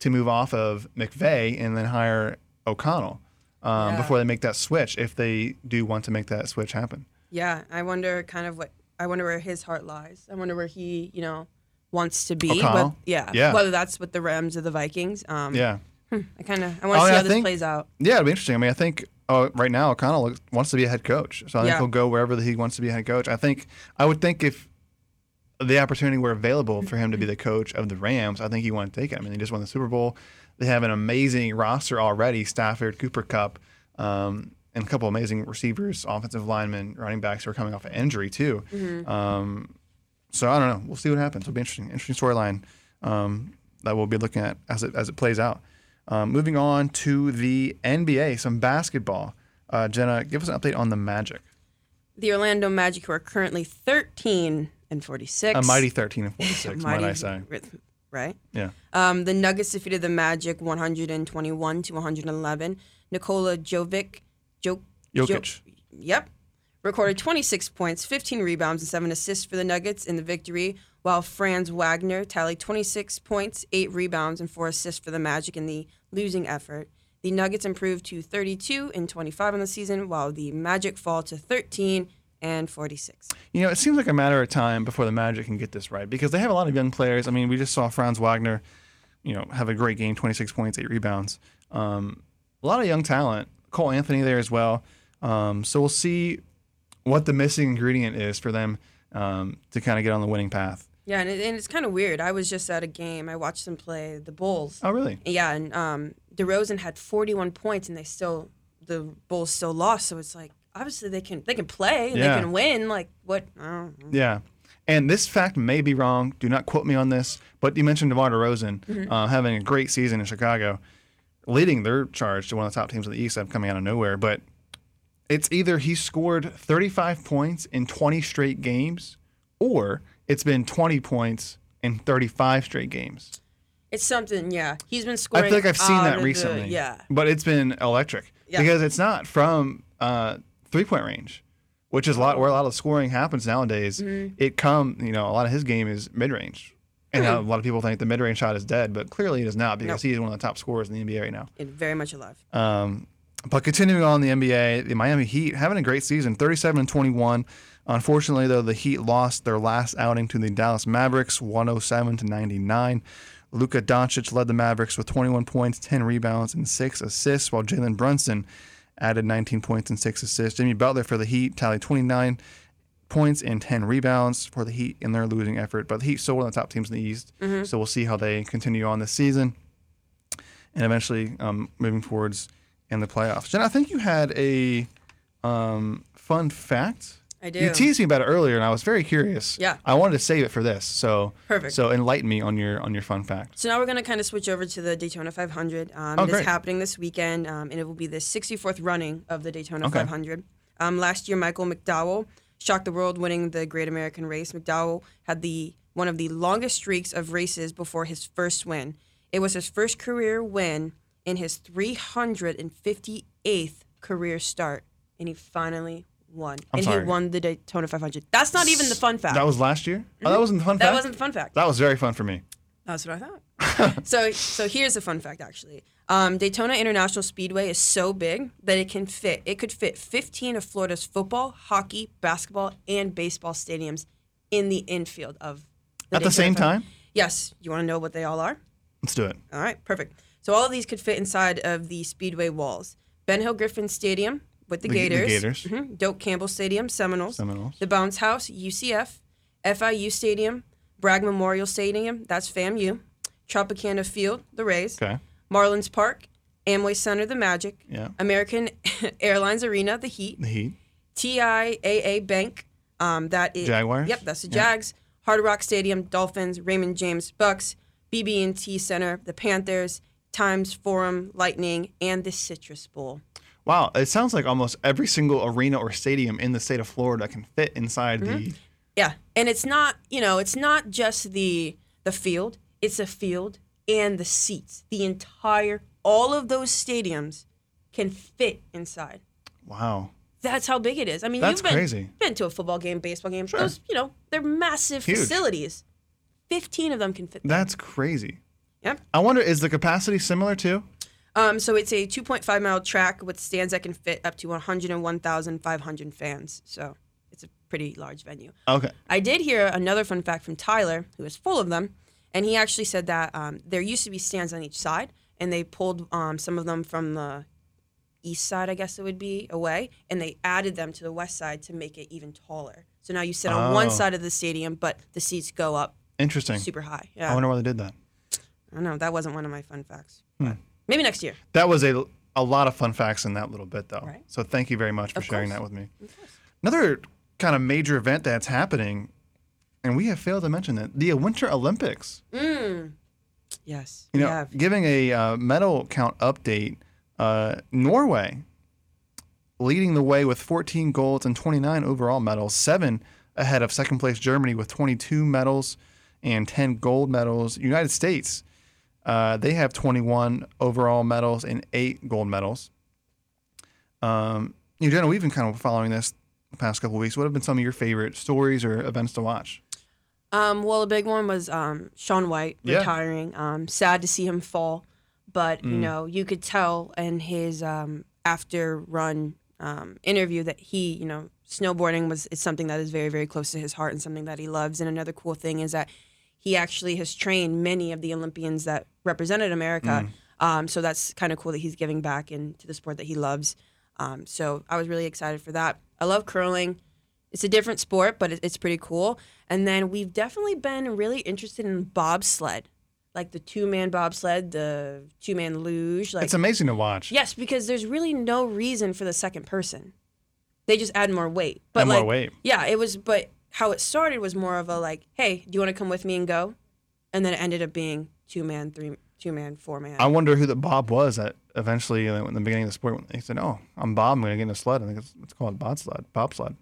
[SPEAKER 2] to move off of McVay and then hire O'Connell um,
[SPEAKER 3] Yeah.
[SPEAKER 2] before they make that switch if they do want to make that switch happen?
[SPEAKER 3] Yeah, I wonder kind of what I wonder where his heart lies. I wonder where he, you know, wants to be.
[SPEAKER 2] O'Connell?
[SPEAKER 3] With, yeah,
[SPEAKER 2] Yeah.
[SPEAKER 3] Whether that's with the Rams or the Vikings. Um,
[SPEAKER 2] Yeah.
[SPEAKER 3] I kind of I want
[SPEAKER 2] Oh,
[SPEAKER 3] to see
[SPEAKER 2] yeah,
[SPEAKER 3] how
[SPEAKER 2] I
[SPEAKER 3] this
[SPEAKER 2] think-
[SPEAKER 3] plays out.
[SPEAKER 2] Yeah, it'll be interesting. I mean, I think uh, right now O'Connell looks- wants to be a head coach, so I think
[SPEAKER 3] Yeah.
[SPEAKER 2] he'll go wherever he wants to be a head coach. I think I would think if the opportunity were available for him to be the coach of the Rams, I think he want to take it. I mean, they just won the Super Bowl. They have an amazing roster already: Stafford, Cooper Kupp, um, and a couple amazing receivers, offensive linemen, running backs who are coming off an injury too. Um, so I don't know. We'll see what happens. It'll be interesting. Interesting storyline um, that we'll be looking at as it as it plays out. Um, moving on to the NBA, some basketball. Uh, Jenna, give us an update on the Magic.
[SPEAKER 3] The Orlando Magic, who are currently 13 and 46.
[SPEAKER 2] A mighty 13 and 46, <laughs> might I say.
[SPEAKER 3] Right.
[SPEAKER 2] Yeah.
[SPEAKER 3] Um, the Nuggets defeated the Magic 121 to 111. Nikola Jovic, jo-
[SPEAKER 2] Jokic.
[SPEAKER 3] Jo- yep, recorded 26 points, 15 rebounds, and seven assists for the Nuggets in the victory, while Franz Wagner tallied 26 points, eight rebounds, and four assists for the Magic in the losing effort. The Nuggets improved to 32 and 25 in the season, while the Magic fall to 13 and 46.
[SPEAKER 2] You know, it seems like a matter of time before the Magic can get this right because they have a lot of young players. I mean, we just saw Franz Wagner, you know, have a great game 26 points, eight rebounds. Um, a lot of young talent. Cole Anthony there as well. Um, so we'll see what the missing ingredient is for them um, to kind of get on the winning path.
[SPEAKER 3] Yeah, and, it, and it's kind of weird. I was just at a game. I watched them play the Bulls.
[SPEAKER 2] Oh, really?
[SPEAKER 3] Yeah, and um, DeRozan had 41 points, and they still the Bulls still lost. So it's like obviously they can they can play, and
[SPEAKER 2] Yeah.
[SPEAKER 3] they can win. Like what? I don't know.
[SPEAKER 2] Yeah. And this fact may be wrong. Do not quote me on this. But you mentioned DeMar DeRozan uh, having a great season in Chicago, leading their charge to one of the top teams in the East, coming out of nowhere. But it's either he scored 35 points in 20 straight games, or it's been 20 points in 35 straight games.
[SPEAKER 3] It's something. Yeah, he's been scoring.
[SPEAKER 2] I feel like I've seen that
[SPEAKER 3] of the-
[SPEAKER 2] recently.
[SPEAKER 3] yeah,
[SPEAKER 2] But it's been electric
[SPEAKER 3] Yeah.
[SPEAKER 2] because it's not from uh, three point range, which is a lot where a lot of scoring happens nowadays.
[SPEAKER 3] Mm-hmm.
[SPEAKER 2] It come, you know, a lot of his game is mid range. And
[SPEAKER 3] Hmm.
[SPEAKER 2] a lot of people think the mid range shot is dead, but clearly it is not because
[SPEAKER 3] Nope.
[SPEAKER 2] he's one of the top scorers in the NBA right now.
[SPEAKER 3] It- very much alive.
[SPEAKER 2] Um, but continuing on the NBA, the Miami Heat having a great season, 37 and 21. Unfortunately, though, the Heat lost their last outing to the Dallas Mavericks, 107 to 99. Luka Doncic led the Mavericks with 21 points, 10 rebounds, and six assists, while Jalen Brunson added 19 points and six assists. Jimmy Butler for the Heat tallied 29 points and 10 rebounds for the Heat in their losing effort. But the Heat still one of the top teams in the East, so we'll see how they continue on this season and eventually um, moving towards in the playoffs. Jen, I think you had a um, fun fact.
[SPEAKER 3] I do.
[SPEAKER 2] You teased me about it earlier, and I was very curious.
[SPEAKER 3] Yeah.
[SPEAKER 2] I wanted to save it for this. So
[SPEAKER 3] Perfect.
[SPEAKER 2] So enlighten me on your on your fun fact.
[SPEAKER 3] So now we're going to kind of switch over to the Daytona 500. Um,
[SPEAKER 2] Oh,
[SPEAKER 3] it is
[SPEAKER 2] great.
[SPEAKER 3] happening this weekend, um, and it will be the 64th running of the Daytona
[SPEAKER 2] Okay.
[SPEAKER 3] 500. Um, last year, Michael McDowell shocked the world winning the Great American Race. McDowell had the one of the longest streaks of races before his first win. It was his first career win in his 358th career start, and he finally won.
[SPEAKER 2] I'm
[SPEAKER 3] and
[SPEAKER 2] sorry.
[SPEAKER 3] he won the Daytona 500. That's not even the fun fact.
[SPEAKER 2] That was last year. Oh, that wasn't the fun
[SPEAKER 3] That
[SPEAKER 2] fact.
[SPEAKER 3] wasn't the fun fact.
[SPEAKER 2] That was very fun for me.
[SPEAKER 3] That's what I thought. <laughs> so, so here's a fun fact. Actually, Um, Daytona International Speedway is so big that it can fit. It could fit 15 of Florida's football, hockey, basketball, and baseball stadiums in the infield of.
[SPEAKER 2] At the same
[SPEAKER 3] 500.
[SPEAKER 2] time?
[SPEAKER 3] Yes. You want to know what they all are?
[SPEAKER 2] Let's do it.
[SPEAKER 3] All right, perfect. So all of these could fit inside of the Speedway walls. Ben Hill Griffin Stadium with the,
[SPEAKER 2] The- the
[SPEAKER 3] Gators.
[SPEAKER 2] Gators.
[SPEAKER 3] Mhm. Doak Campbell Stadium, Seminoles.
[SPEAKER 2] Seminoles.
[SPEAKER 3] The Bounce House, UCF. FIU Stadium. Bragg Memorial Stadium, that's FAMU. Tropicana Field, the Rays.
[SPEAKER 2] Okay.
[SPEAKER 3] Marlins Park. Amway Center, the Magic.
[SPEAKER 2] Yeah.
[SPEAKER 3] American <laughs> Airlines Arena, the Heat.
[SPEAKER 2] The Heat.
[SPEAKER 3] TIAA Bank. Um, that is
[SPEAKER 2] Jaguars?
[SPEAKER 3] Yep, that's the
[SPEAKER 2] Yeah.
[SPEAKER 3] Jags. Hard Rock Stadium, Dolphins. Raymond James Bucks. BB&T Center, the Panthers. Times Forum, Lightning, and the Citrus Bowl.
[SPEAKER 2] Wow, it sounds like almost every single arena or stadium in the state of Florida can fit inside the. Mm-hmm.
[SPEAKER 3] Yeah, and it's not you know it's not just the the field. It's a field and the seats. The entire all of those stadiums can fit inside.
[SPEAKER 2] Wow.
[SPEAKER 3] That's how big it is. I mean,
[SPEAKER 2] That's
[SPEAKER 3] you've been,
[SPEAKER 2] crazy.
[SPEAKER 3] been to a football game, baseball game. Those, you know, they're massive
[SPEAKER 2] Huge.
[SPEAKER 3] facilities. Fifteen of them can fit. There.
[SPEAKER 2] That's crazy.
[SPEAKER 3] Yep.
[SPEAKER 2] I wonder, is the capacity similar too?
[SPEAKER 3] Um, so it's a 2.5 mile track with stands that can fit up to 101,500 fans. So it's a pretty large venue.
[SPEAKER 2] Okay.
[SPEAKER 3] I did hear another fun fact from Tyler, who is full of them, and he actually said that um, there used to be stands on each side, and they pulled um, some of them from the east side, I guess it would be, away, and they added them to the west side to make it even taller. So now you sit on one
[SPEAKER 2] Oh.
[SPEAKER 3] side of the stadium, but the seats go up
[SPEAKER 2] Interesting.
[SPEAKER 3] super high. Yeah.
[SPEAKER 2] I wonder why they did that.
[SPEAKER 3] I don't know. That wasn't one of my fun facts.
[SPEAKER 2] Hmm.
[SPEAKER 3] Maybe next year.
[SPEAKER 2] That was a, a lot of fun facts in that little bit, though.
[SPEAKER 3] Right.
[SPEAKER 2] So thank you very much for
[SPEAKER 3] Of
[SPEAKER 2] sharing
[SPEAKER 3] course.
[SPEAKER 2] that with me. Another kind of major event that's happening, and we have failed to mention it, the Winter Olympics.
[SPEAKER 3] Yes.
[SPEAKER 2] You know,
[SPEAKER 3] yeah.
[SPEAKER 2] giving a uh, medal count update, uh, Norway leading the way with 14 golds and 29 overall medals, seven ahead of second place Germany with 22 medals and 10 gold medals. United States, uh, they have 21 overall medals and eight gold medals. Um, you know, Jenna, we've been kind of following this the past couple of weeks. What have been some of your favorite stories or events to watch?
[SPEAKER 3] Um, well, a big one was um, Shaun White
[SPEAKER 2] Yeah.
[SPEAKER 3] retiring. Um, sad to see him fall, but
[SPEAKER 2] Mm.
[SPEAKER 3] you know you could tell in his um, after run um, interview that he, you know, snowboarding was is something that is very very close to his heart and something that he loves. And another cool thing is that he actually has trained many of the Olympians that represented America. Um, so that's kind of cool that he's giving back into the sport that he loves. Um, so I was really excited for that. I love curling it's a different sport, but it's pretty cool. And then we've definitely been really interested in bobsled, like the two man bobsled, the two man luge. Like
[SPEAKER 2] It's amazing to watch.
[SPEAKER 3] yes, because there's really no reason for the second person. They just add more weight. But
[SPEAKER 2] Add more
[SPEAKER 3] like,
[SPEAKER 2] weight.
[SPEAKER 3] Yeah, it was. But how it started was more of a like, hey, do you want to come with me and go? And then it ended up being two man, three, two man, four man.
[SPEAKER 2] I wonder who the Bob was that eventually, in the beginning of the sport, when they said, "Oh, I'm Bob. I'm going to get in a sled." I think it's, it's called bobsled, bobsled.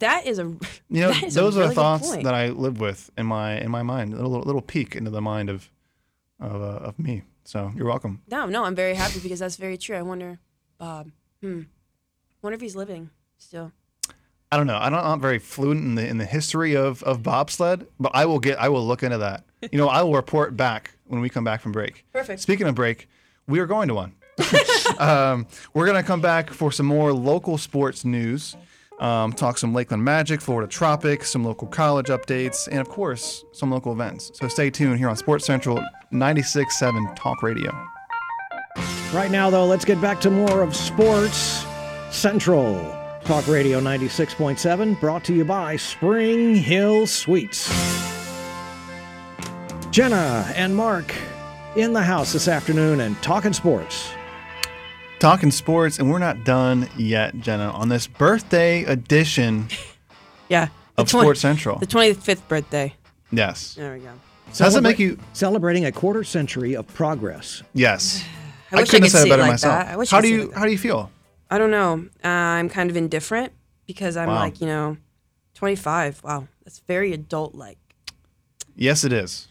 [SPEAKER 3] that is a.
[SPEAKER 2] You know, <laughs>
[SPEAKER 3] that is a
[SPEAKER 2] those are
[SPEAKER 3] really
[SPEAKER 2] the thoughts that I live with in my in my mind. A little little peek into the mind of of, uh, of me. So you're welcome.
[SPEAKER 3] No, no, I'm very happy because that's very true. I wonder, Bob. Hmm. Wonder if he's living still.
[SPEAKER 2] I don't know. I don't, I'm not very fluent in the in the history of, of bobsled, but I will get. I will look into that. You know, I will report back when we come back from break.
[SPEAKER 3] Perfect.
[SPEAKER 2] Speaking of break, we are going to one. <laughs> um, we're going to come back for some more local sports news. Um, talk some Lakeland Magic, Florida Tropics, some local college updates, and of course, some local events. So stay tuned here on Sports Central 96.7 Talk Radio.
[SPEAKER 1] Right now, though, let's get back to more of Sports Central. Talk Radio 96.7, brought to you by Spring Hill Suites. Jenna and Mark in the house this afternoon and talking sports.
[SPEAKER 2] Talking sports, and we're not done yet, Jenna, on this birthday edition <laughs>
[SPEAKER 3] Yeah. The
[SPEAKER 2] of
[SPEAKER 3] 20
[SPEAKER 2] Sports Central.
[SPEAKER 3] The 25th birthday.
[SPEAKER 2] Yes.
[SPEAKER 3] There we go.
[SPEAKER 2] Does it make you?
[SPEAKER 1] Celebrating a quarter century of progress.
[SPEAKER 2] Yes. <sighs>
[SPEAKER 3] I wish I
[SPEAKER 2] couldn't
[SPEAKER 3] could
[SPEAKER 2] have said
[SPEAKER 3] see
[SPEAKER 2] it
[SPEAKER 3] it
[SPEAKER 2] better
[SPEAKER 3] like
[SPEAKER 2] myself.
[SPEAKER 3] that. I wish
[SPEAKER 2] how
[SPEAKER 3] I
[SPEAKER 2] do you
[SPEAKER 3] like
[SPEAKER 2] How do you feel?
[SPEAKER 3] I don't know. Uh, I'm kind of indifferent because I'm
[SPEAKER 2] Wow.
[SPEAKER 3] like, you know, 25. Wow. That's very adult like.
[SPEAKER 2] Yes, it is.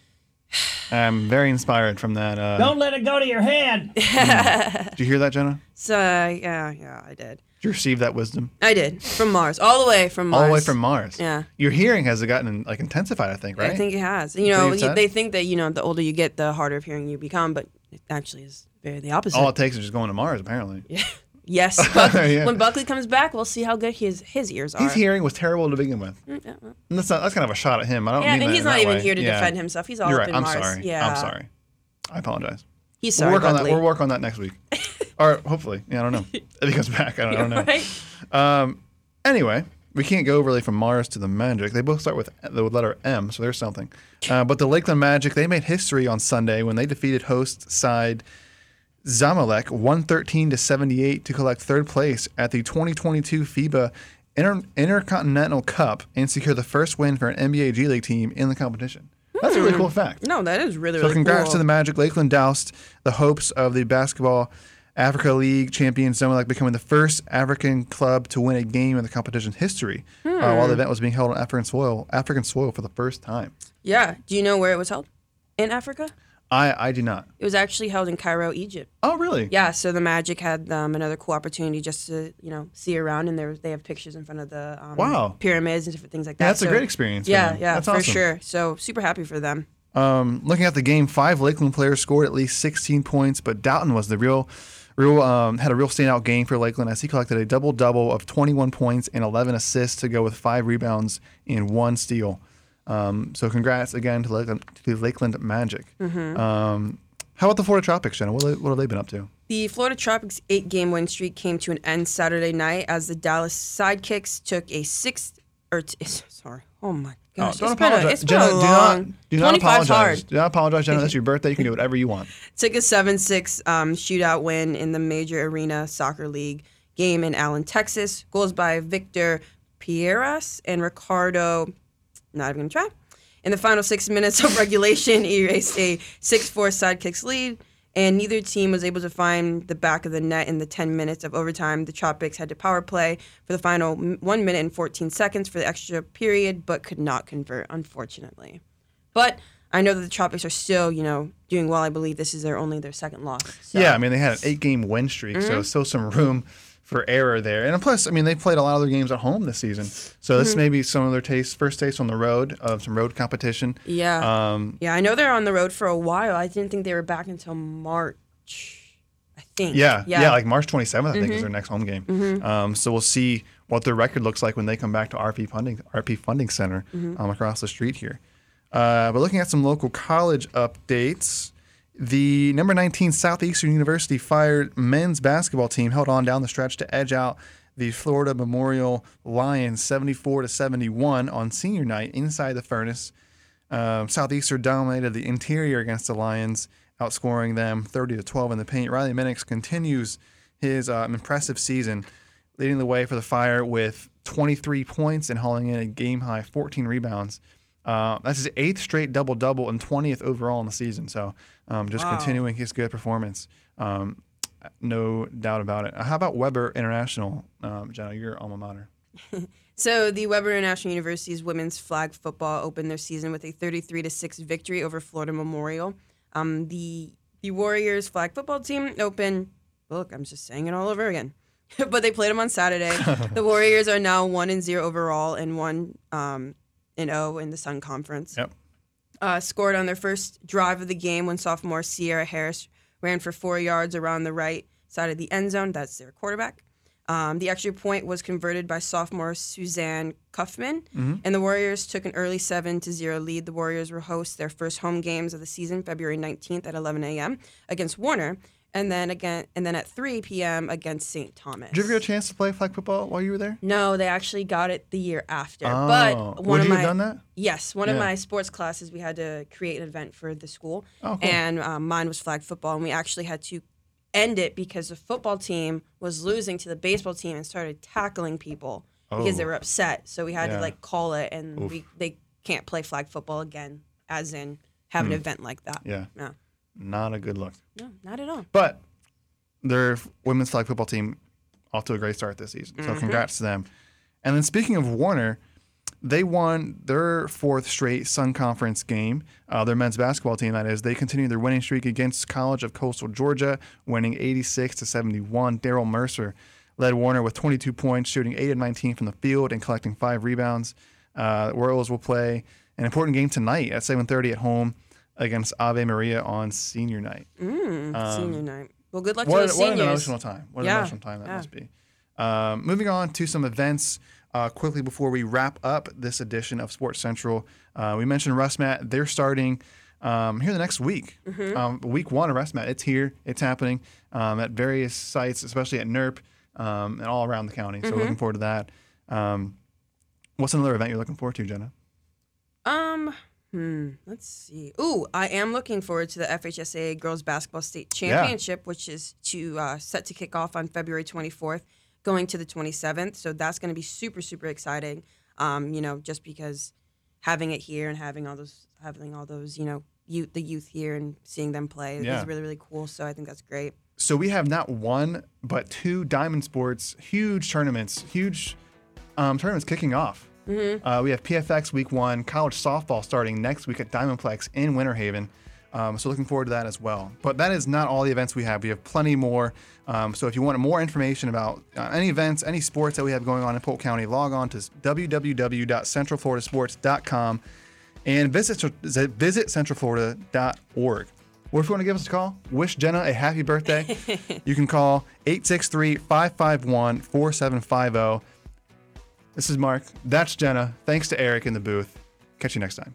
[SPEAKER 2] I'm very inspired from that. Uh,
[SPEAKER 1] Don't let it go to your head. <laughs>
[SPEAKER 2] Did you hear that, Jenna?
[SPEAKER 3] So, yeah, yeah, I did.
[SPEAKER 2] Did you receive that wisdom?
[SPEAKER 3] I did. From Mars. All the way from Mars.
[SPEAKER 2] All the way from Mars.
[SPEAKER 3] Yeah.
[SPEAKER 2] Your hearing has gotten like intensified, I think, right?
[SPEAKER 3] I think it has. You know,
[SPEAKER 2] you've
[SPEAKER 3] they think that, you know, the older you get, the harder of hearing you become, but it actually is very the opposite.
[SPEAKER 2] All it takes is just going to Mars, apparently. <laughs>
[SPEAKER 3] yes, <laughs> Buck-
[SPEAKER 2] Yeah.
[SPEAKER 3] when Buckley comes back, we'll see how good his his ears are.
[SPEAKER 2] His hearing was terrible to begin with. And that's, not, that's kind of a shot at him. I don't
[SPEAKER 3] yeah,
[SPEAKER 2] mean
[SPEAKER 3] and he's not even
[SPEAKER 2] way.
[SPEAKER 3] here to
[SPEAKER 2] Yeah.
[SPEAKER 3] defend himself. He's all
[SPEAKER 2] You're right. I'm
[SPEAKER 3] Mars.
[SPEAKER 2] sorry.
[SPEAKER 3] Yeah,
[SPEAKER 2] I'm sorry. I apologize.
[SPEAKER 3] He's sorry,
[SPEAKER 2] we'll work on that. We'll work on that next week, <laughs> or hopefully. Yeah, I don't know. If he comes back, I don't, <laughs> I don't know.
[SPEAKER 3] Right?
[SPEAKER 2] Anyway, we can't go really from Mars to the Magic. They both start with the letter M, so there's something. Uh, but the Lakeland Magic, they made history on Sunday when they defeated host side Zamalek 113 to 78 to collect third place at the 2022 FIBA Inter- Intercontinental Cup and secure the first win for an NBA G League team in the competition. That's a really cool fact.
[SPEAKER 3] No, that is really
[SPEAKER 2] So
[SPEAKER 3] really
[SPEAKER 2] congrats
[SPEAKER 3] cool.
[SPEAKER 2] to the Magic. Lakeland doused the hopes of the basketball Africa League champion Zamalek becoming the first African club to win a game in the competition's history, uh, while
[SPEAKER 3] Hmm.
[SPEAKER 2] the event was being held on African soil, African soil for the first time.
[SPEAKER 3] Yeah. Do you know where it was held? In Africa?
[SPEAKER 2] I I do not.
[SPEAKER 3] It was actually held in Cairo, Egypt.
[SPEAKER 2] Oh really?
[SPEAKER 3] Yeah, so the Magic had um, another cool opportunity just to you know see around, and there they have pictures in front of the um,
[SPEAKER 2] Wow.
[SPEAKER 3] pyramids and different things like that.
[SPEAKER 2] Yeah, that's a great experience
[SPEAKER 3] Yeah, yeah,
[SPEAKER 2] That's
[SPEAKER 3] for
[SPEAKER 2] awesome.
[SPEAKER 3] sure. So super happy for them.
[SPEAKER 2] Um, looking at the game, five Lakeland players scored at least 16 points, but Dowtin was the real, real um, had a real standout game for Lakeland as he collected a double double of 21 points and 11 assists to go with five rebounds and one steal. Um, so congrats again to Lakeland, to the Lakeland Magic.
[SPEAKER 3] Mm-hmm.
[SPEAKER 2] Um, how about the Florida Tropics, Jenna? What, what have they been up to?
[SPEAKER 3] The Florida Tropics eight-game win streak came to an end Saturday night as the Dallas Sidekicks took a six or t- <laughs> sorry, oh my gosh,
[SPEAKER 2] don't
[SPEAKER 3] it's been a,
[SPEAKER 2] apologize.
[SPEAKER 3] it's been
[SPEAKER 2] Jenna,
[SPEAKER 3] a
[SPEAKER 2] do
[SPEAKER 3] long.
[SPEAKER 2] not, do not apologize.
[SPEAKER 3] hard.
[SPEAKER 2] Do not apologize, Jenna. That's your birthday. You can do whatever you want. <laughs>
[SPEAKER 3] took a 7-6 um, shootout win in the Major Arena Soccer League game in Allen, Texas. Goals by Victor Pieras and Ricardo. Not even gonna try. In the final six minutes of regulation, erased a 6-4 sidekicks lead, and neither team was able to find the back of the net in the 10 minutes of overtime. The Tropics had to power play for the final one minute and 14 seconds for the extra period, but could not convert, unfortunately. But I know that the Tropics are still, you know, doing well. I believe this is their only their second loss. So.
[SPEAKER 2] Yeah, I mean they had an eight-game win streak,
[SPEAKER 3] Mm-hmm.
[SPEAKER 2] so still some room for error there. And plus, I mean they played a lot of their games at home this season, so
[SPEAKER 3] Mm-hmm.
[SPEAKER 2] this may be some of their taste, first taste on the road of some road competition.
[SPEAKER 3] Yeah.
[SPEAKER 2] Um,
[SPEAKER 3] yeah, I know they're on the road for a while. I didn't think they were back until March. I think.
[SPEAKER 2] yeah, yeah,
[SPEAKER 3] Yeah. Mm-hmm.
[SPEAKER 2] like March 27th, I think is their next home game. Um, so we'll see what their record looks like when they come back to RP Funding, RP Funding Center
[SPEAKER 3] Mm-hmm.
[SPEAKER 2] um, across the street here. Uh, but looking at some local college updates. The number 19 Southeastern University fired men's basketball team held on down the stretch to edge out the Florida Memorial Lions 74 to 71 on senior night inside the furnace. Um, Southeastern dominated the interior against the Lions, outscoring them 30 to 12 in the paint. Riley Minix continues his um, impressive season, leading the way for the Fire with 23 points and hauling in a game high 14 rebounds. Uh, that's his eighth straight double double and 20th overall in the season. So um, just continuing his good performance. Um, no doubt about it. How about Webber International, um, Jenna, your alma mater? <laughs>
[SPEAKER 3] So the Webber International University's women's flag football opened their season with a 33 to 6 victory over Florida Memorial. Um, the the Warriors flag football team opened. Look, I'm just saying it all over again. <laughs> but they played them on Saturday. <laughs> the Warriors are now one and zero overall and one um, and zero in the Sun Conference.
[SPEAKER 2] Yep.
[SPEAKER 3] uh, scored on their first drive of the game when sophomore Sierra Harris ran for four yards around the right side of the end zone. That's their quarterback. Um, the extra point was converted by sophomore Suzanne Kuffman, and the Warriors took an early seven to zero lead. The Warriors will host their first home games of the season, February 19th at 11 a.m. against Warner, and then again, and then at 3 p.m. against St. Thomas.
[SPEAKER 2] Did you ever get a chance to play flag football while you were there?
[SPEAKER 3] No, they actually got it the year after.
[SPEAKER 2] Oh.
[SPEAKER 3] But one
[SPEAKER 2] Would
[SPEAKER 3] of
[SPEAKER 2] you
[SPEAKER 3] my
[SPEAKER 2] have done that?
[SPEAKER 3] yes, one of my sports classes we had to create an event for the school,
[SPEAKER 2] Oh, cool.
[SPEAKER 3] and um, mine was flag football, and we actually had to end it because the football team was losing to the baseball team and started tackling people because they
[SPEAKER 2] Oh.
[SPEAKER 3] were upset. So we had
[SPEAKER 2] Yeah.
[SPEAKER 3] to like call it, and we they can't play flag football again, as in have an event like that.
[SPEAKER 2] Hmm. Yeah.
[SPEAKER 3] No,
[SPEAKER 2] Not a good look.
[SPEAKER 3] no, not at all.
[SPEAKER 2] But their women's flag football team off to a great start this season.
[SPEAKER 3] Mm-hmm.
[SPEAKER 2] So congrats to them. And then speaking of Warner, they won their fourth straight Sun Conference game. Uh, their men's basketball team, that is, they continued their winning streak against College of Coastal Georgia, winning 86 to 71. Daryl Mercer led Warner with 22 points, shooting 8 of 19 from the field and collecting five rebounds. Uh, Royals will play an important game tonight at 7:30 at home against Ave Maria on senior night.
[SPEAKER 3] senior night. Well, good luck to
[SPEAKER 2] What,
[SPEAKER 3] the
[SPEAKER 2] what an emotional time. What an emotional time that
[SPEAKER 3] yeah.
[SPEAKER 2] must be. Um, moving on to some events uh, quickly before we wrap up this edition of Sports Central. Uh, we mentioned RussMatt. They're starting um, here the next week.
[SPEAKER 3] Mm-hmm.
[SPEAKER 2] Um, week one of RussMatt. It's here. It's happening um, at various sites, especially at NERP um, and all around the county. So
[SPEAKER 3] Mm-hmm.
[SPEAKER 2] looking forward to that. Um, what's another event you're looking forward to, Jenna?
[SPEAKER 3] Um, hmm, let's see. Ooh, I am looking forward to the FHSA Girls Basketball State Championship, which is to uh, set to kick off on February 24th, going to the 27th. So that's going to be super, super exciting. Um, you know, just because having it here and having all those, having all those, you know, youth, the youth here and seeing them play
[SPEAKER 2] Yeah.
[SPEAKER 3] is really, really cool. So I think that's great.
[SPEAKER 2] So we have not one but two Diamond Sports huge tournaments, huge um, tournaments kicking off. Uh, we have PFX Week One, college softball starting next week at Diamondplex in Winter Haven. Um, so looking forward to that as well. But that is not all the events we have. We have plenty more. Um, so if you want more information about uh, any events, any sports that we have going on in Polk County, log on to www.centralfloridasports.com and visit visit centralflorida.org. Or if you want to give us a call, wish Jenna a happy birthday, <laughs> you can call 863 551 4750. This is Mark. That's Jenna. Thanks to Eric in the booth. Catch you next time.